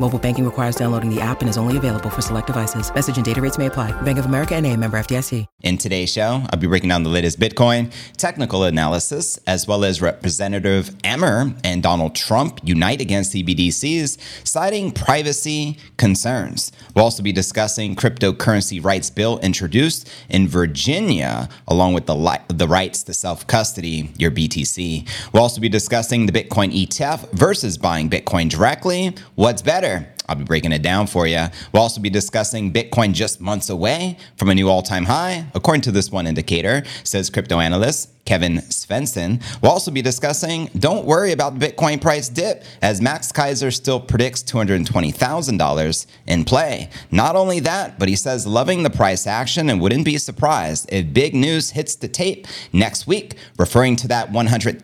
Mobile banking requires downloading the app and is only available for select devices. Message and data rates may apply. Bank of America and a member FDIC. In today's show, I'll be breaking down the latest Bitcoin, technical analysis, as well as Representative Emmer and Donald Trump unite against CBDCs, citing privacy concerns. We'll also be discussing cryptocurrency rights bill introduced in Virginia, along with the, li- the rights to self-custody, your BTC. We'll also be discussing the Bitcoin ETF versus buying Bitcoin directly. What's better? I'll be breaking it down for you. We'll also be discussing Bitcoin just months away from a new all time high, according to this one indicator, says crypto analyst Kevin Svensson. We'll also be discussing don't worry about the Bitcoin price dip, as Max Keiser still predicts $220,000 in play. Not only that, but he says loving the price action and wouldn't be surprised if big news hits the tape next week, referring to that $100,000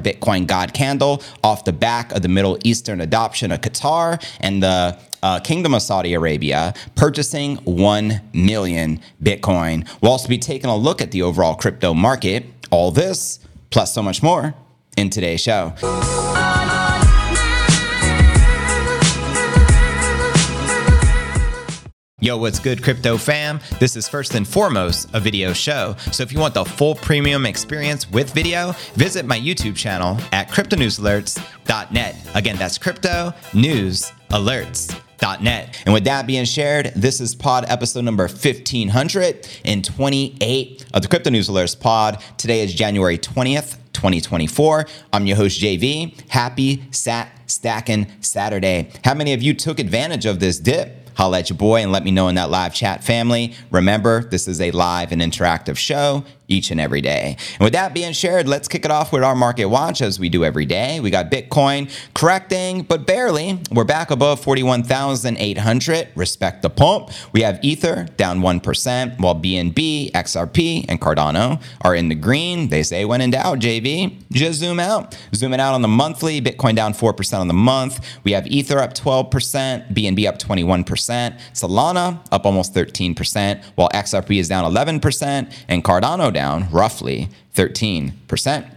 Bitcoin God candle off the back of the Middle Eastern adoption of Qatar and the uh, Kingdom of Saudi Arabia purchasing 1 million Bitcoin. We'll also be taking a look at the overall crypto market. All this, plus so much more, in today's show. Yo, what's good, crypto fam? This is first and foremost a video show. So if you want the full premium experience with video, visit my YouTube channel at cryptonewsalerts.net. Again, that's crypto news alerts. Net. And with that being shared, this is pod episode number 1528 of the Crypto News Alerts pod. Today is January 20th, 2024. I'm your host, JV. Happy Sat Stacking Saturday. How many of you took advantage of this dip? holla at your boy and let me know in that live chat family. Remember, this is a live and interactive show each and every day. And with that being shared, let's kick it off with our market watch as we do every day. We got Bitcoin correcting, but barely. We're back above 41,800. Respect the pump. We have Ether down 1%, while BNB, XRP, and Cardano are in the green. They say when in doubt, JV, just zoom out. Zooming out on the monthly, Bitcoin down 4% on the month. We have Ether up 12%, BNB up 21%. Solana up almost 13%, while XRP is down 11%, and Cardano down roughly 13%.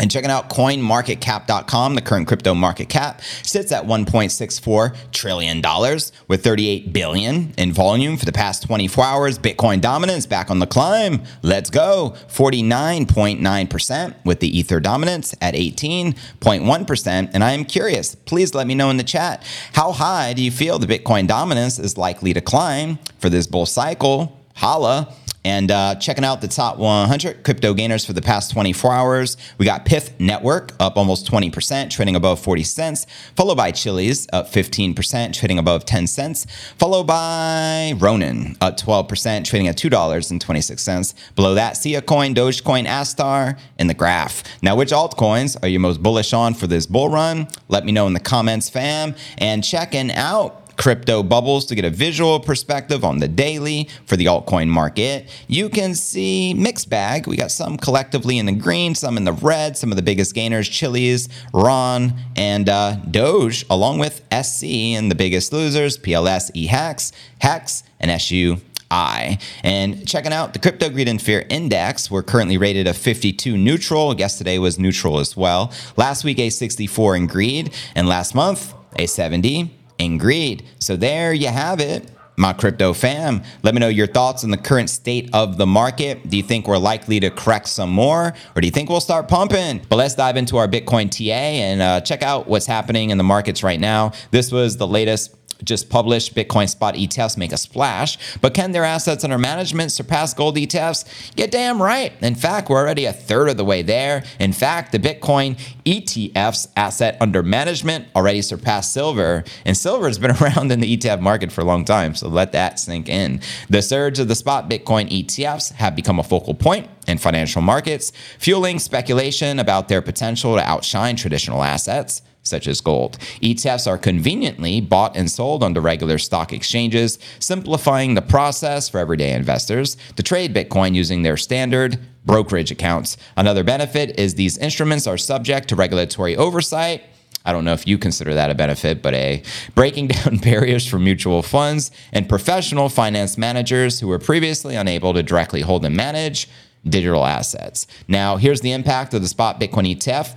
And checking out coinmarketcap.com, the current crypto market cap sits at 1.64 trillion dollars with 38 billion in volume for the past 24 hours. Bitcoin dominance back on the climb. Let's go. 49.9% with the Ether dominance at 18.1%. And I am curious, please let me know in the chat, how high do you feel the Bitcoin dominance is likely to climb for this bull cycle? Holla and uh, checking out the top 100 crypto gainers for the past 24 hours. We got Pyth Network up almost 20%, trading above 40 cents, followed by Chiliz up 15%, trading above 10 cents, followed by Ronin up 12%, trading at $2.26. Below that, Sia Coin, Dogecoin, Astar, and the graph. Now, which altcoins are you most bullish on for this bull run? Let me know in the comments, fam. And checking out crypto bubbles to get a visual perspective on the daily for the altcoin market. You can see mixed bag. We got some collectively in the green, some in the red, some of the biggest gainers, Chiliz, Ron, and uh, Doge, along with SC and the biggest losers, PLS, eHex, Hex, and SU I. And checking out the Crypto Greed and Fear Index, we're currently rated a 52 neutral. Yesterday was neutral as well. Last week, a 64 in greed. And last month, a 70 and greed. So there you have it. My crypto fam, let me know your thoughts on the current state of the market. Do you think we're likely to correct some more, or do you think we'll start pumping? But let's dive into our Bitcoin TA and uh, check out what's happening in the markets right now. This was the latest just published Bitcoin spot ETFs make a splash, but can their assets under management surpass gold ETFs? Get damn right. In fact, we're already a third of the way there. In fact, the Bitcoin ETF's asset under management already surpassed silver, and silver has been around in the ETF market for a long time, so let that sink in. The surge of the spot Bitcoin ETFs have become a focal point in financial markets, fueling speculation about their potential to outshine traditional assets such as gold. ETFs are conveniently bought and sold on the regular stock exchanges, simplifying the process for everyday investors to trade Bitcoin using their standard brokerage accounts. Another benefit is these instruments are subject to regulatory oversight. I don't know if you consider that a benefit, but a breaking down barriers for mutual funds and professional finance managers who were previously unable to directly hold and manage digital assets. Now, here's the impact of the spot Bitcoin ETF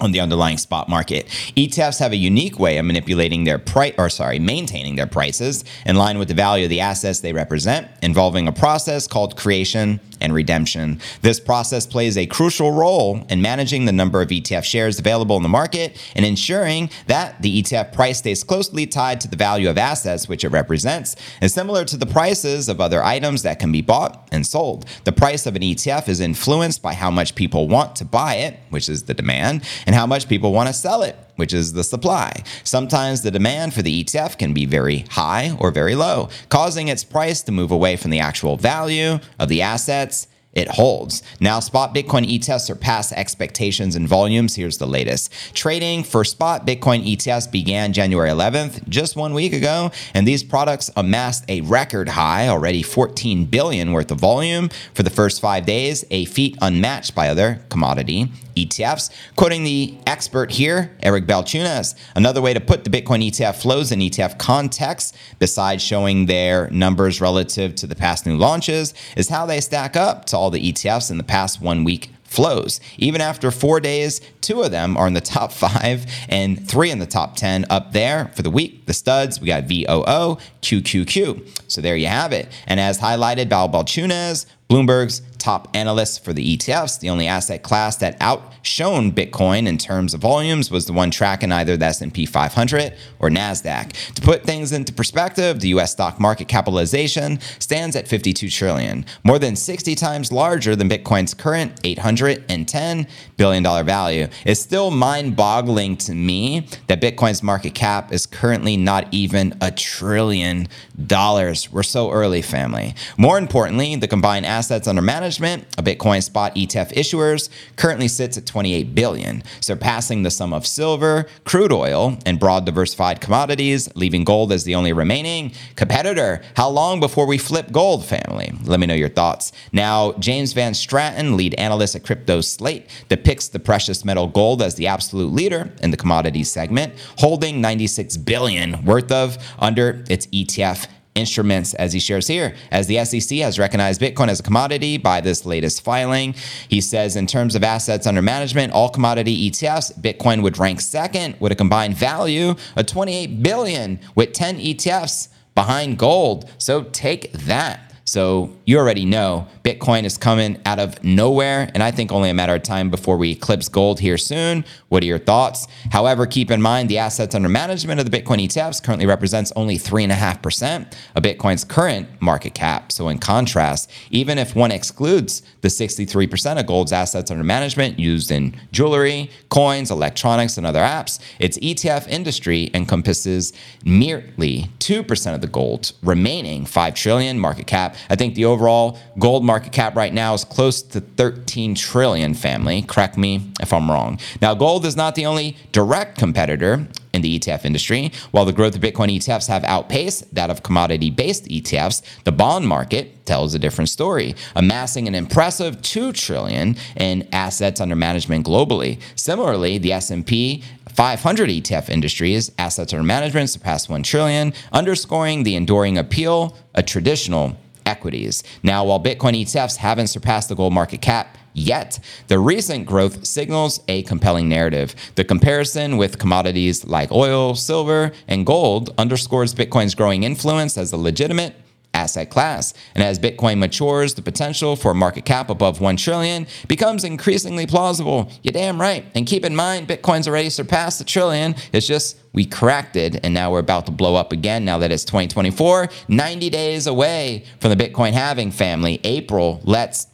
on the underlying spot market. ETFs have a unique way of manipulating their price or sorry, maintaining their prices in line with the value of the assets they represent, involving a process called creation and redemption. This process plays a crucial role in managing the number of ETF shares available in the market and ensuring that the ETF price stays closely tied to the value of assets which it represents and similar to the prices of other items that can be bought and sold. The price of an ETF is influenced by how much people want to buy it, which is the demand, and how much people want to sell it, which is the supply. Sometimes the demand for the ETF can be very high or very low, causing its price to move away from the actual value of the assets it holds. Now, spot Bitcoin ETFs surpass expectations and volumes. Here's the latest. Trading for spot Bitcoin ETFs began January 11th, just one week ago, and these products amassed a record high, already 14 billion worth of volume for the first five days, a feat unmatched by other commodity ETFs. Quoting the expert here, Eric Balchunas, another way to put the Bitcoin ETF flows in ETF context, besides showing their numbers relative to the past new launches, is how they stack up to all all the ETFs in the past one week flows. Even after four days, two of them are in the top five and three in the top 10 up there for the week. The studs, we got VOO, QQQ. So there you have it. And as highlighted by Balchunas, Bloomberg's top analysts for the ETFs, the only asset class that outshone Bitcoin in terms of volumes was the one tracking either the S&P 500 or Nasdaq. To put things into perspective, the US stock market capitalization stands at 52 trillion, more than 60 times larger than Bitcoin's current 810 billion dollar value. It's still mind-boggling to me that Bitcoin's market cap is currently not even a trillion dollars. We're so early, family. More importantly, the combined assets under management a Bitcoin spot ETF issuers currently sits at 28 billion, surpassing the sum of silver, crude oil, and broad diversified commodities, leaving gold as the only remaining competitor. How long before we flip gold, family? Let me know your thoughts. Now, James Van Straten, lead analyst at Crypto Slate, depicts the precious metal gold as the absolute leader in the commodities segment, holding 96 billion worth of under its ETF instruments, as he shares here. As the SEC has recognized Bitcoin as a commodity by this latest filing, he says in terms of assets under management, all commodity ETFs, Bitcoin would rank second with a combined value of 28 billion with 10 ETFs behind gold. So take that. So you already know Bitcoin is coming out of nowhere, and I think only a matter of time before we eclipse gold here soon. What are your thoughts? However, keep in mind the assets under management of the Bitcoin ETFs currently represents only 3.5% of Bitcoin's current market cap. So, in contrast, even if one excludes the 63% of gold's assets under management used in jewelry, coins, electronics, and other apps, its ETF industry encompasses merely 2% of the gold remaining 5 trillion market cap. I think the overall gold market cap right now is close to 13 trillion family. Correct me if I'm wrong. Now, gold is not the only direct competitor in the ETF industry. While the growth of Bitcoin ETFs have outpaced that of commodity-based ETFs, the bond market tells a different story, amassing an impressive 2 trillion in assets under management globally. Similarly, the S&P 500 ETF industries assets under management surpassed 1 trillion, underscoring the enduring appeal of traditional equities. Now, while Bitcoin ETFs haven't surpassed the gold market cap yet, the recent growth signals a compelling narrative. The comparison with commodities like oil, silver, and gold underscores Bitcoin's growing influence as a legitimate asset class. And as Bitcoin matures, the potential for a market cap above 1 trillion becomes increasingly plausible. You're damn right. And keep in mind, Bitcoin's already surpassed the trillion. It's just we cracked it and now we're about to blow up again now that it's 2024, 90 days away from the Bitcoin halving family. April, let's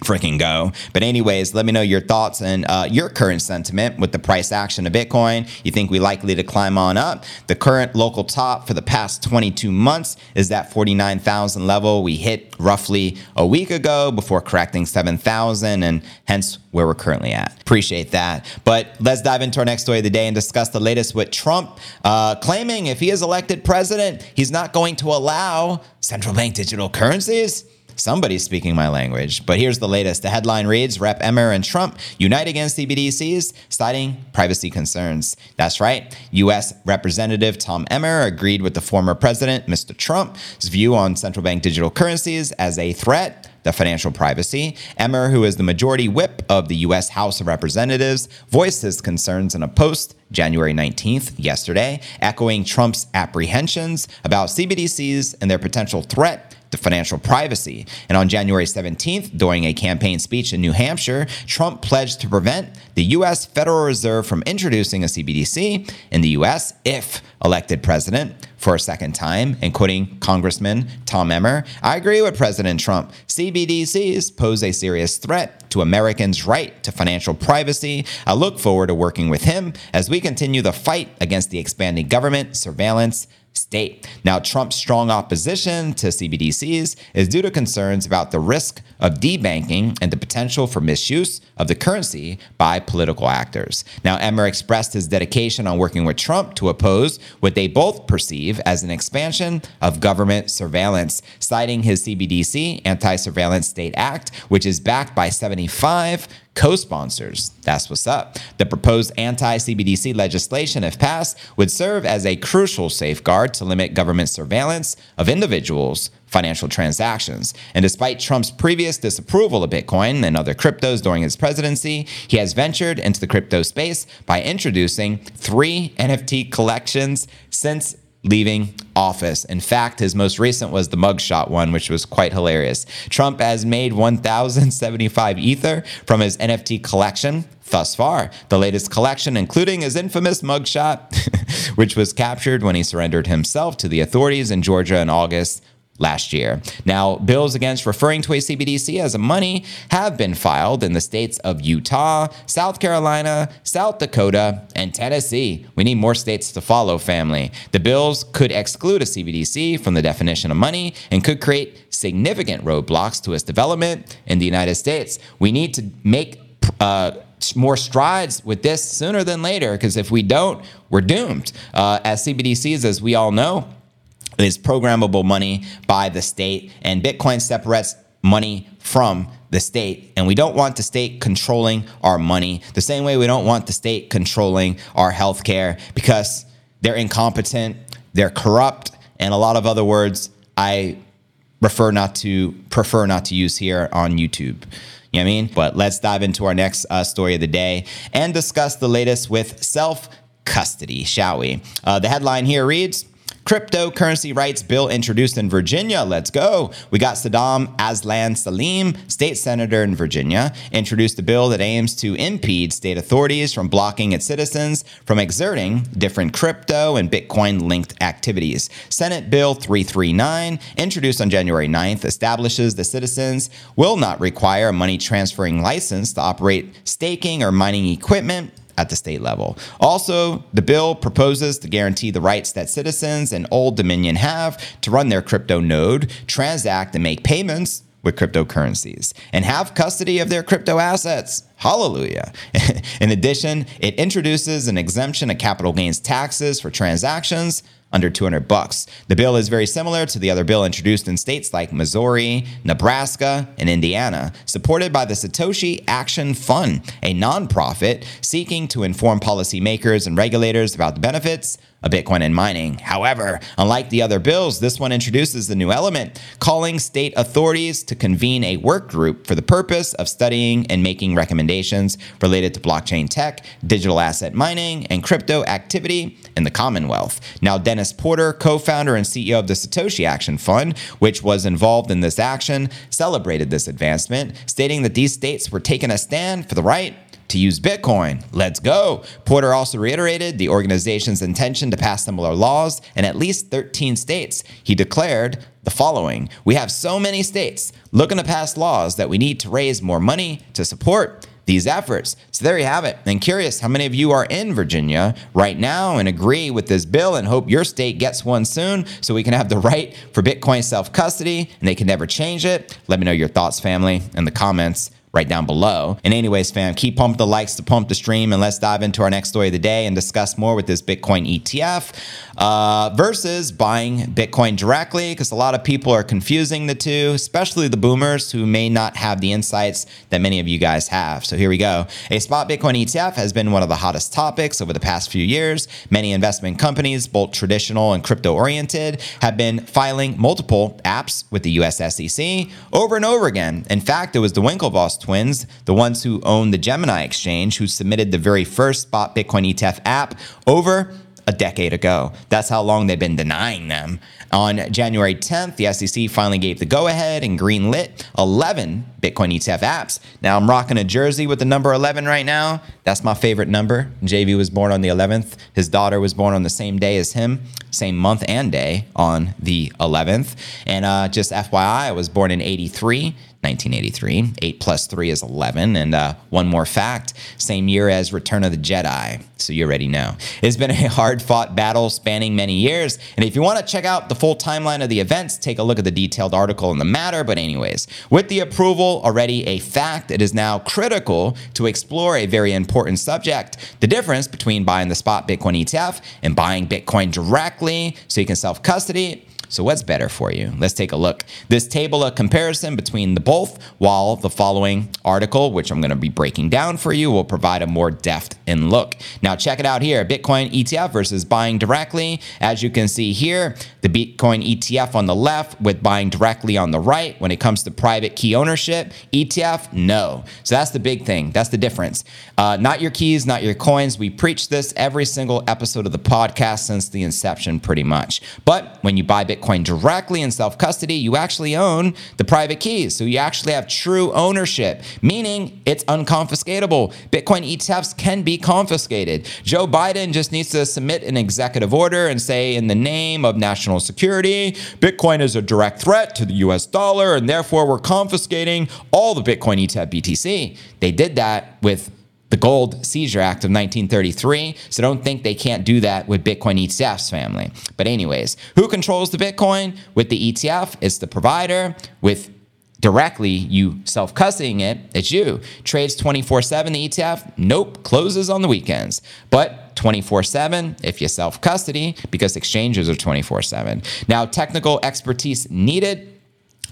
freaking go. But anyways, let me know your thoughts and uh, your current sentiment with the price action of Bitcoin. You think we likely to climb on up? The current local top for the past 22 months is that 49,000 level we hit roughly a week ago before correcting 7,000 and hence where we're currently at. Appreciate that. But let's dive into our next story of the day and discuss the latest with Trump uh, claiming if he is elected president, he's not going to allow central bank digital currencies. Somebody's speaking my language. But here's the latest. The headline reads Rep. Emmer and Trump unite against CBDCs, citing privacy concerns. That's right. U.S. Representative Tom Emmer agreed with the former president, Mr. Trump's view on central bank digital currencies as a threat to financial privacy. Emmer, who is the majority whip of the U.S. House of Representatives, voiced his concerns in a post January 19th, yesterday, echoing Trump's apprehensions about CBDCs and their potential threat to financial privacy. And on January 17th, during a campaign speech in New Hampshire, Trump pledged to prevent the U.S. Federal Reserve from introducing a CBDC in the U.S. if elected president for a second time, including Congressman Tom Emmer. I agree with President Trump. CBDCs pose a serious threat to Americans' right to financial privacy. I look forward to working with him as we continue the fight against the expanding government surveillance state. Now, Trump's strong opposition to CBDCs is due to concerns about the risk of debanking and the potential for misuse of the currency by political actors. Now, Emmer expressed his dedication on working with Trump to oppose what they both perceive as an expansion of government surveillance, citing his CBDC Anti Surveillance State Act, which is backed by 75 co sponsors. That's what's up. The proposed anti CBDC legislation, if passed, would serve as a crucial safeguard to limit government surveillance of individuals' financial transactions. And despite Trump's previous disapproval of Bitcoin and other cryptos during his presidency, he has ventured into the crypto space by introducing three NFT collections since leaving office. In fact, his most recent was the mugshot one, which was quite hilarious. Trump has made 1,075 Ether from his NFT collection thus far. The latest collection, including his infamous mugshot, which was captured when he surrendered himself to the authorities in Georgia in August last year. Now, bills against referring to a CBDC as a money have been filed in the states of Utah, South Carolina, South Dakota, and Tennessee. We need more states to follow, family. The bills could exclude a CBDC from the definition of money and could create significant roadblocks to its development in the United States. We need to make uh, more strides with this sooner than later because if we don't, we're doomed. Uh, as CBDCs, as we all know, is programmable money by the state, and Bitcoin separates money from the state. And we don't want the state controlling our money the same way we don't want the state controlling our healthcare because they're incompetent, they're corrupt, and a lot of other words I refer not to prefer not to use here on YouTube. You know what I mean? But let's dive into our next uh, story of the day and discuss the latest with self custody, shall we? Uh, the headline here reads Cryptocurrency rights bill introduced in Virginia. Let's go. We got Saddam Azlan Salim, state senator in Virginia, introduced a bill that aims to impede state authorities from blocking its citizens from exerting different crypto and Bitcoin linked activities. Senate Bill 339, introduced on January 9th, establishes the citizens will not require a money transferring license to operate staking or mining equipment at the state level. Also, the bill proposes to guarantee the rights that citizens in Old Dominion have to run their crypto node, transact, and make payments with cryptocurrencies and have custody of their crypto assets. Hallelujah. in addition, it introduces an exemption of capital gains taxes for transactions under 200 bucks. The bill is very similar to the other bill introduced in states like Missouri, Nebraska, and Indiana, supported by the Satoshi Action Fund, a nonprofit seeking to inform policymakers and regulators about the benefits of Bitcoin and mining. However, unlike the other bills, this one introduces the new element calling state authorities to convene a work group for the purpose of studying and making recommendations related to blockchain tech, digital asset mining, and crypto activity in the Commonwealth. Now, Dennis Porter, co founder and CEO of the Satoshi Action Fund, which was involved in this action, celebrated this advancement, stating that these states were taking a stand for the right to use Bitcoin. Let's go. Porter also reiterated the organization's intention to pass similar laws in at least 13 states. He declared the following We have so many states looking to pass laws that we need to raise more money to support these efforts. So there you have it. And curious how many of you are in Virginia right now and agree with this bill and hope your state gets one soon so we can have the right for Bitcoin self custody and they can never change it. Let me know your thoughts, family, in the comments right down below. And anyways, fam, keep pumping the likes to pump the stream, and let's dive into our next story of the day and discuss more with this Bitcoin ETF uh, versus buying Bitcoin directly, because a lot of people are confusing the two, especially the boomers who may not have the insights that many of you guys have. So here we go. A spot Bitcoin ETF has been one of the hottest topics over the past few years. Many investment companies, both traditional and crypto oriented, have been filing multiple apps with the US SEC over and over again. In fact, it was the Winklevoss twins, the ones who own the Gemini exchange, who submitted the very first spot Bitcoin ETF app over a decade ago. That's how long they've been denying them. On January 10th, the SEC finally gave the go ahead and green lit 11 Bitcoin ETF apps. Now I'm rocking a jersey with the number 11 right now. That's my favorite number. JV was born on the 11th. His daughter was born on the same day as him, same month and day on the 11th. And uh, just FYI, I was born in 83. 1983. 8 plus 3 is 11. And uh, one more fact same year as Return of the Jedi. So you already know. It's been a hard fought battle spanning many years. And if you want to check out the full timeline of the events, take a look at the detailed article in the matter. But, anyways, with the approval already a fact, it is now critical to explore a very important subject the difference between buying the spot Bitcoin ETF and buying Bitcoin directly so you can self custody so, what's better for you? Let's take a look. This table of comparison between the both, while the following article, which I'm going to be breaking down for you, will provide a more depth in look. Now, check it out here Bitcoin ETF versus buying directly. As you can see here, the Bitcoin ETF on the left with buying directly on the right. When it comes to private key ownership, ETF, no. So, that's the big thing. That's the difference. Uh, not your keys, not your coins. We preach this every single episode of the podcast since the inception, pretty much. But when you buy Bitcoin, Bitcoin directly in self custody, you actually own the private keys. So you actually have true ownership, meaning it's unconfiscatable. Bitcoin ETFs can be confiscated. Joe Biden just needs to submit an executive order and say, in the name of national security, Bitcoin is a direct threat to the US dollar, and therefore we're confiscating all the Bitcoin ETF BTC. They did that with the Gold Seizure Act of 1933. So don't think they can't do that with Bitcoin ETFs, family. But, anyways, who controls the Bitcoin? With the ETF, it's the provider. With directly you self custodying it, it's you. Trades 24 7, the ETF, nope, closes on the weekends. But 24 7 if you self custody because exchanges are 24 7. Now, technical expertise needed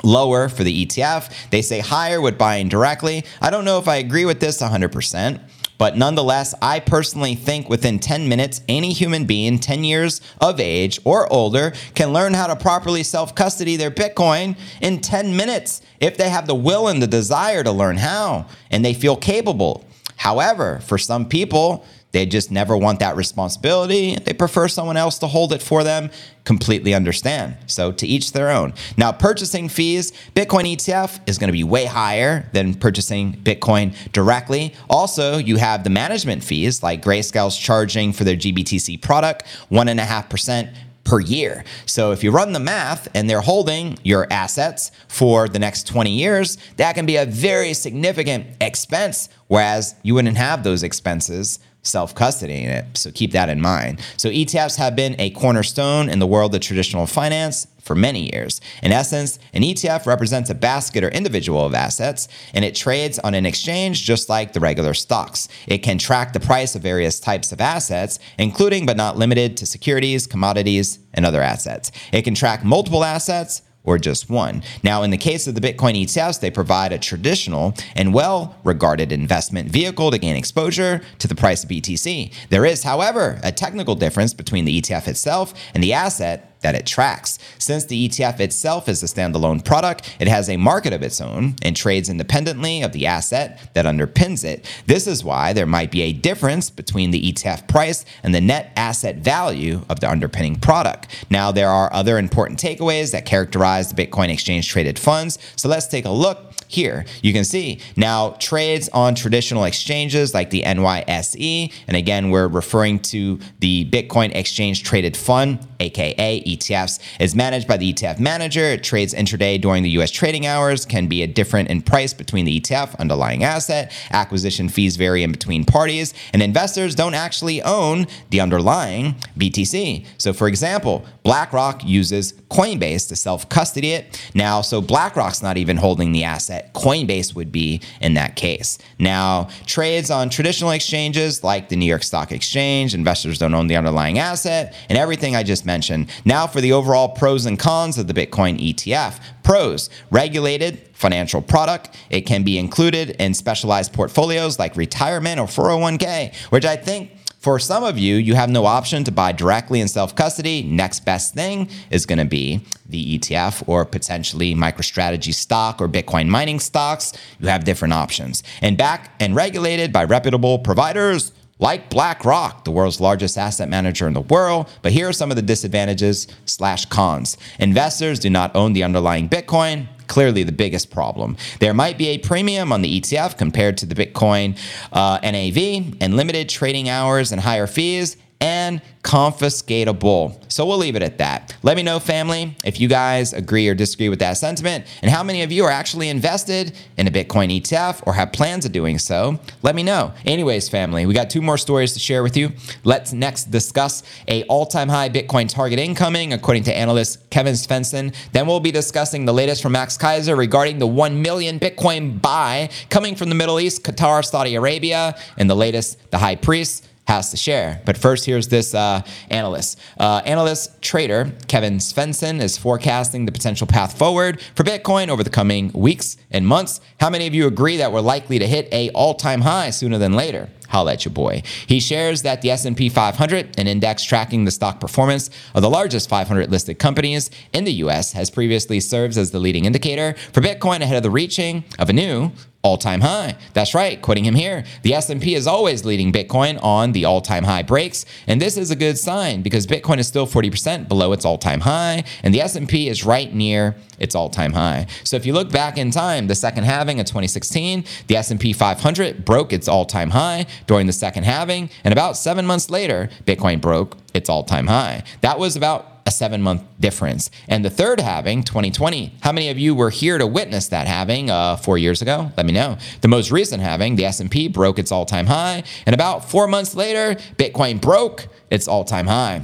lower for the ETF. They say higher with buying directly. I don't know if I agree with this 100%. But nonetheless, I personally think within 10 minutes, any human being 10 years of age or older can learn how to properly self custody their Bitcoin in 10 minutes if they have the will and the desire to learn how and they feel capable. However, for some people, they just never want that responsibility. They prefer someone else to hold it for them. Completely understand. So, to each their own. Now, purchasing fees, Bitcoin ETF is going to be way higher than purchasing Bitcoin directly. Also, you have the management fees, like Grayscale's charging for their GBTC product, 1.5% per year. So if you run the math and they're holding your assets for the next 20 years, that can be a very significant expense, whereas you wouldn't have those expenses self custodying it. So keep that in mind. So ETFs have been a cornerstone in the world of traditional finance for many years. In essence, an ETF represents a basket or individual of assets, and it trades on an exchange just like the regular stocks. It can track the price of various types of assets, including but not limited to securities, commodities, and other assets. It can track multiple assets or just one. Now, in the case of the Bitcoin ETFs, they provide a traditional and well regarded investment vehicle to gain exposure to the price of BTC. There is, however, a technical difference between the ETF itself and the asset that it tracks. Since the ETF itself is a standalone product, it has a market of its own and trades independently of the asset that underpins it. This is why there might be a difference between the ETF price and the net asset value of the underpinning product. Now, there are other important takeaways that characterize the Bitcoin exchange traded funds. So let's take a look here. You can see now trades on traditional exchanges like the NYSE. And again, we're referring to the Bitcoin Exchange Traded Fund, aka ETFs, is managed by the ETF manager. It trades intraday during the US trading hours, can be a different in price between the ETF underlying asset. Acquisition fees vary in between parties, and investors don't actually own the underlying BTC. So, for example, BlackRock uses Coinbase to self custody it. Now, so BlackRock's not even holding the asset, Coinbase would be in that case. Now, trades on traditional exchanges like the New York Stock Exchange, investors don't own the underlying asset, and everything I just mentioned. Now, for the overall pros and cons of the Bitcoin ETF. Pros regulated financial product. It can be included in specialized portfolios like retirement or 401k, which I think for some of you, you have no option to buy directly in self custody. Next best thing is going to be the ETF or potentially MicroStrategy stock or Bitcoin mining stocks. You have different options. And back and regulated by reputable providers like BlackRock, the world's largest asset manager in the world. But here are some of the disadvantages slash cons. Investors do not own the underlying Bitcoin clearly the biggest problem. There might be a premium on the ETF compared to the Bitcoin uh, NAV and limited trading hours and higher fees and confiscatable. So we'll leave it at that. Let me know, family, if you guys agree or disagree with that sentiment and how many of you are actually invested in a Bitcoin ETF or have plans of doing so. Let me know. Anyways, family, we got two more stories to share with you. Let's next discuss a all-time high Bitcoin target incoming, according to analyst Kevin Svensson. Then we'll be discussing the latest from Max Keiser regarding the 1 million Bitcoin buy coming from the Middle East, Qatar, Saudi Arabia, and the latest, the high priest has to share. But first, here's this uh, analyst. Uh, analyst trader Kevin Svensson is forecasting the potential path forward for Bitcoin over the coming weeks and months. How many of you agree that we're likely to hit a all-time high sooner than later? Holla at your boy. He shares that the S&P 500, an index tracking the stock performance of the largest 500 listed companies in the U.S., has previously served as the leading indicator for Bitcoin ahead of the reaching of a new all-time high. That's right, quoting him here. The S&P is always leading Bitcoin on the all-time high breaks, and this is a good sign because Bitcoin is still 40% below its all-time high, and the S&P is right near its all-time high. So if you look back in time, the second halving of 2016, the S&P 500 broke its all-time high during the second halving, and about 7 months later, Bitcoin broke its all-time high. That was about a seven month difference. And the third halving, 2020, how many of you were here to witness that halving uh, four years ago? Let me know. The most recent halving, the S&P broke its all time high, and about four months later, Bitcoin broke its all time high.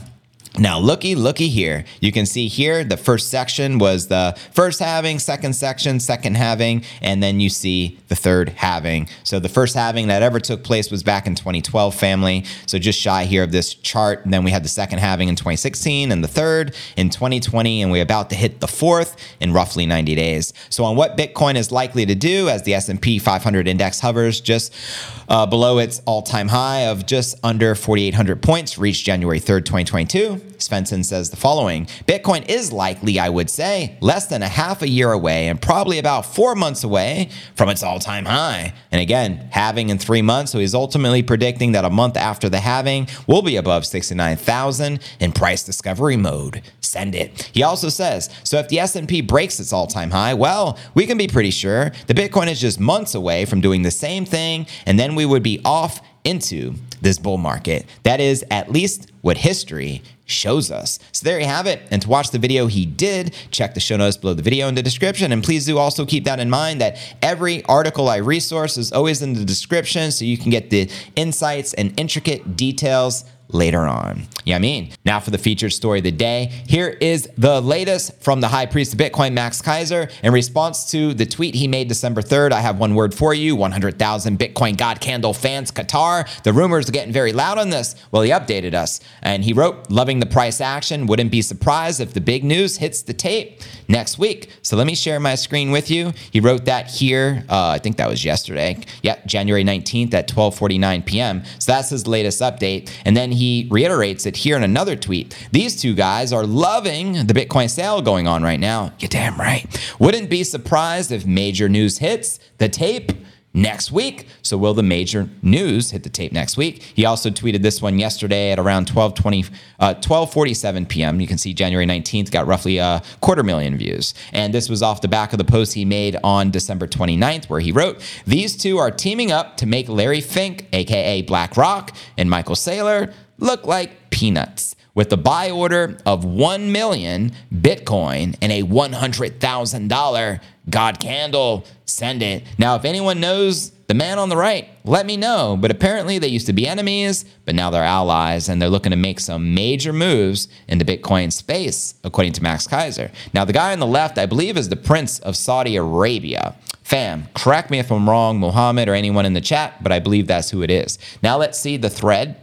Now, looky, looky here. You can see here the first section was the first halving, second section, second halving, and then you see the third halving. So the first halving that ever took place was back in 2012, family. So just shy here of this chart. And then we had the second halving in 2016 and the third in 2020, and we're about to hit the fourth in roughly 90 days. So on what Bitcoin is likely to do as the S&P 500 index hovers just uh, below its all-time high of just under 4,800 points, reached January 3rd, 2022. Svensson says the following Bitcoin is likely, I would say, less than a half a year away and probably about four months away from its all time high. And again, halving in three months. So he's ultimately predicting that a month after the halving will be above 69,000 in price discovery mode. Send it. He also says, so if the S&P breaks its all-time high, well, we can be pretty sure the Bitcoin is just months away from doing the same thing and then we would be off into this bull market. That is at least what history shows us. So there you have it. And to watch the video he did, check the show notes below the video in the description. And please do also keep that in mind that every article I resource is always in the description so you can get the insights and intricate details later on. Yeah, I mean. Now for the featured story of the day. Here is the latest from the high priest of Bitcoin, Max Keiser, In response to the tweet he made December 3rd, I have one word for you 100,000 Bitcoin God Candle fans, Qatar. The rumors are getting very loud on this. Well, he updated us and he wrote, Loving the price action. Wouldn't be surprised if the big news hits the tape next week. So let me share my screen with you. He wrote that here. Uh, I think that was yesterday. Yeah, January 19th at 12:49 p.m. So that's his latest update. And then he he reiterates it here in another tweet. These two guys are loving the Bitcoin sale going on right now. You're damn right. Wouldn't be surprised if major news hits the tape next week. So will the major news hit the tape next week? He also tweeted this one yesterday at around 12:20 uh, 12:47 p.m. You can see January 19th got roughly a quarter million views. And this was off the back of the post he made on December 29th where he wrote, "These two are teaming up to make Larry Fink, aka BlackRock, and Michael Saylor look like peanuts." with the buy order of 1 million Bitcoin and a $100,000 God candle. Send it. Now, if anyone knows the man on the right, let me know. But apparently, they used to be enemies, but now they're allies, and they're looking to make some major moves in the Bitcoin space, according to Max Keiser. Now, the guy on the left, I believe, is the Prince of Saudi Arabia. Fam, correct me if I'm wrong, Mohammed or anyone in the chat, but I believe that's who it is. Now, let's see the thread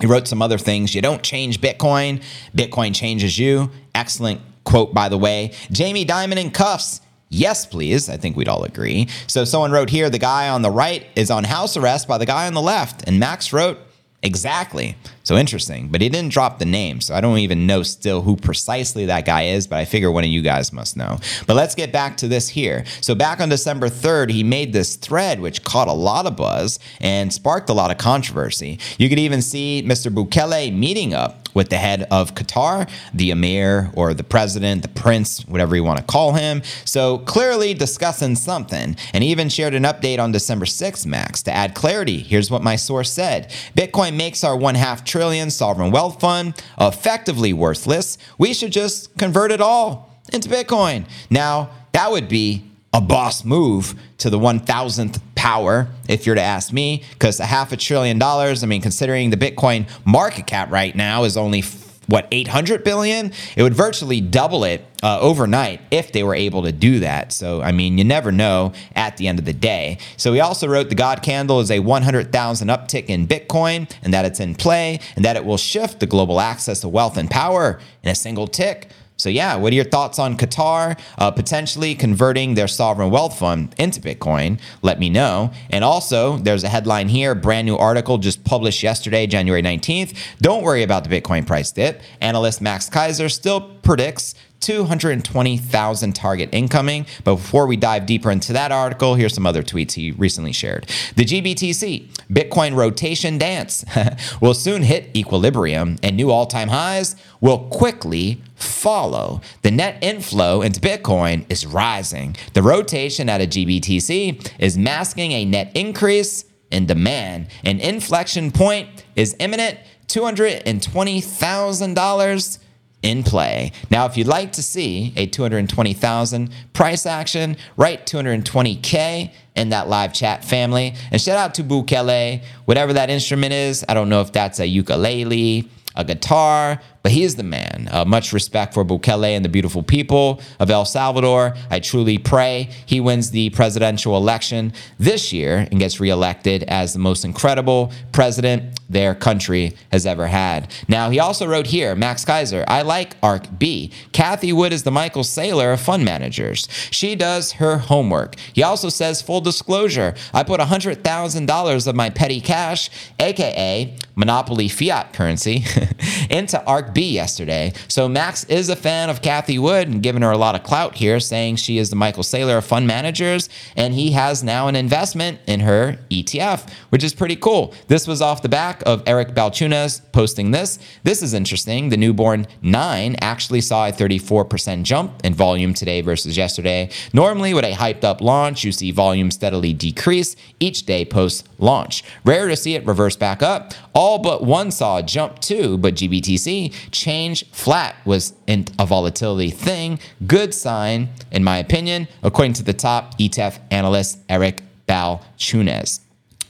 he wrote some other things. You don't change Bitcoin, Bitcoin changes you. Excellent quote, by the way. Jamie Dimon in cuffs. Yes, please. I think we'd all agree. So someone wrote here the guy on the right is on house arrest by the guy on the left. And Max wrote, exactly. So interesting, but he didn't drop the name. So I don't even know still who precisely that guy is, but I figure one of you guys must know. But let's get back to this here. So back on December 3rd, he made this thread, which caught a lot of buzz and sparked a lot of controversy. You could even see Mr. Bukele meeting up with the head of Qatar, the emir or the president, the prince, whatever you want to call him. So clearly discussing something. And even shared an update on December 6th, Max. To add clarity, here's what my source said Bitcoin makes our one half trillion trillion sovereign wealth fund effectively worthless. We should just convert it all into Bitcoin. Now, that would be a boss move to the 1000th power, if you're to ask me, because a half a trillion dollars, I mean, considering the Bitcoin market cap right now is only what 800 billion? It would virtually double it uh, overnight if they were able to do that. So i mean you never know at the end of the day. So he also wrote the god candle is a 100000 uptick in bitcoin and that it's in play and that it will shift the global access to wealth and power in a single tick so, yeah, what are your thoughts on Qatar uh, potentially converting their sovereign wealth fund into Bitcoin? Let me know. And also, there's a headline here, brand new article just published yesterday, January 19th. Don't worry about the Bitcoin price dip. Analyst Max Keiser still predicts 220,000 target incoming. But before we dive deeper into that article, here's some other tweets he recently shared. The GBTC, Bitcoin rotation dance, will soon hit equilibrium and new all time highs will quickly follow. The net inflow into Bitcoin is rising. The rotation at a GBTC is masking a net increase in demand. An inflection point is imminent $220,000 in play. Now, if you'd like to see a 220,000 price action, write 220K in that live chat family. And shout out to Bukele, whatever that instrument is. I don't know if that's a ukulele, a guitar, but he is the man. Uh, much respect for Bukele and the beautiful people of El Salvador. I truly pray he wins the presidential election this year and gets reelected as the most incredible president their country has ever had. Now, he also wrote here Max Keiser, I like ARC B. Cathie Wood is the Michael Saylor of fund managers. She does her homework. He also says, full disclosure, I put $100,000 of my petty cash, aka monopoly fiat currency, into B yesterday. So Max is a fan of Cathie Wood and giving her a lot of clout here, saying she is the Michael Saylor of fund managers, and he has now an investment in her ETF, which is pretty cool. This was off the back of Eric Balchunas posting this. This is interesting. The newborn 9 actually saw a 34% jump in volume today versus yesterday. Normally, with a hyped up launch, you see volume steadily decrease each day post launch. Rare to see it reverse back up. All but one saw a jump too, but GBTC change flat was a volatility thing. Good sign, in my opinion, according to the top ETF analyst, Eric Balchunas.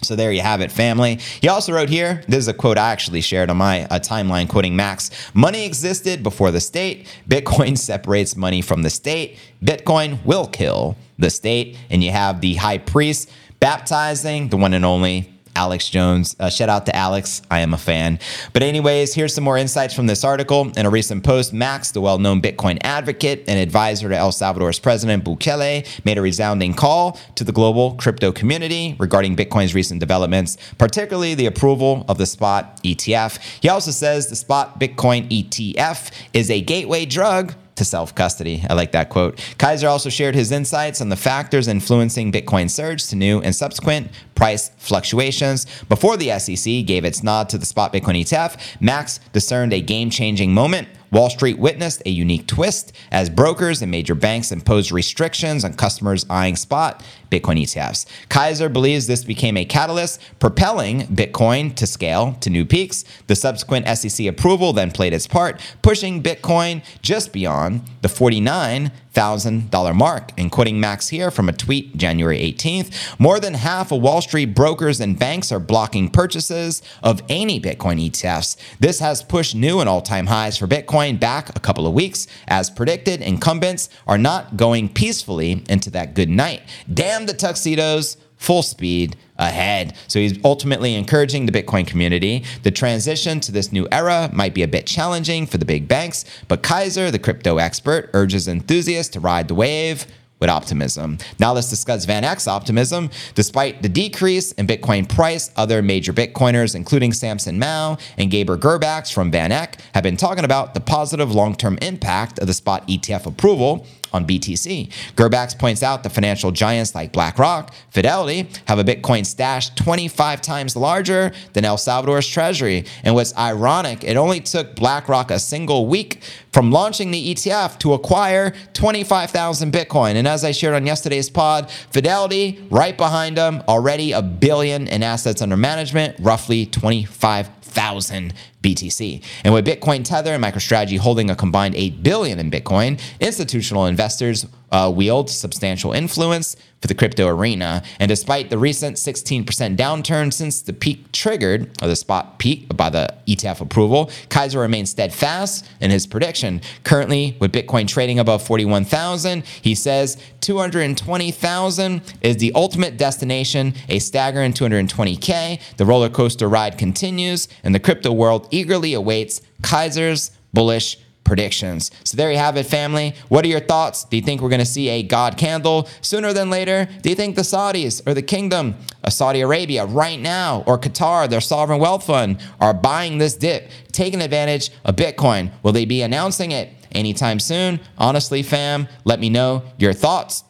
So there you have it, family. He also wrote here this is a quote I actually shared on my uh, timeline, quoting Max Money existed before the state. Bitcoin separates money from the state. Bitcoin will kill the state. And you have the high priest baptizing the one and only Alex Jones. Uh, shout out to Alex. I am a fan. But, anyways, here's some more insights from this article. In a recent post, Max, the well known Bitcoin advocate and advisor to El Salvador's president Bukele, made a resounding call to the global crypto community regarding Bitcoin's recent developments, particularly the approval of the spot ETF. He also says the spot Bitcoin ETF is a gateway drug to self custody. I like that quote. Keiser also shared his insights on the factors influencing Bitcoin surge to new and subsequent price fluctuations. Before the SEC gave its nod to the spot Bitcoin ETF, Max discerned a game changing moment Wall Street witnessed a unique twist as brokers and major banks imposed restrictions on customers eyeing spot Bitcoin ETFs. Keiser believes this became a catalyst, propelling Bitcoin to scale to new peaks. The subsequent SEC approval then played its part, pushing Bitcoin just beyond the 49 $1,000 mark. And quoting Max here from a tweet January 18th, more than half of Wall Street brokers and banks are blocking purchases of any Bitcoin ETFs. This has pushed new and all time highs for Bitcoin back a couple of weeks. As predicted, incumbents are not going peacefully into that good night. Damn the tuxedos full speed ahead. So he's ultimately encouraging the Bitcoin community. The transition to this new era might be a bit challenging for the big banks, but Keiser, the crypto expert, urges enthusiasts to ride the wave with optimism. Now let's discuss VanEck's optimism. Despite the decrease in Bitcoin price, other major Bitcoiners, including Samson Mow and Gabor Gurbacs from VanEck, have been talking about the positive long-term impact of the spot ETF approval on BTC. Gurbacs points out the financial giants like BlackRock, Fidelity have a Bitcoin stash 25 times larger than El Salvador's treasury. And what's ironic, it only took BlackRock a single week from launching the ETF to acquire 25,000 Bitcoin. And as I shared on yesterday's pod, Fidelity right behind them, already a billion in assets under management, roughly 25,000 BTC. And with Bitcoin Tether and MicroStrategy holding a combined 8 billion in Bitcoin, institutional investors uh, wield substantial influence for the crypto arena. And despite the recent 16% downturn since the peak triggered, or the spot peak by the ETF approval, Keiser remains steadfast in his prediction. Currently, with Bitcoin trading above 41,000, he says 220,000 is the ultimate destination, a staggering 220K. The roller coaster ride continues, and the crypto world eagerly awaits Keiser's bullish predictions. So there you have it, family. What are your thoughts? Do you think we're going to see a God candle sooner than later? Do you think the Saudis or the kingdom of Saudi Arabia right now or Qatar, their sovereign wealth fund, are buying this dip, taking advantage of Bitcoin? Will they be announcing it anytime soon? Honestly, fam, let me know your thoughts.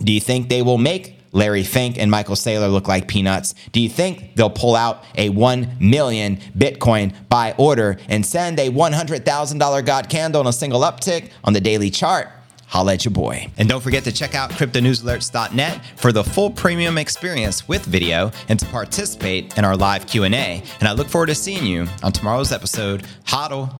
Do you think they will make Larry Fink and Michael Saylor look like peanuts? Do you think they'll pull out a 1 million Bitcoin buy order and send a $100,000 God candle on a single uptick on the daily chart? Holla at your boy. And don't forget to check out cryptonewsalerts.net for the full premium experience with video and to participate in our live Q&A. And I look forward to seeing you on tomorrow's episode. Hodl.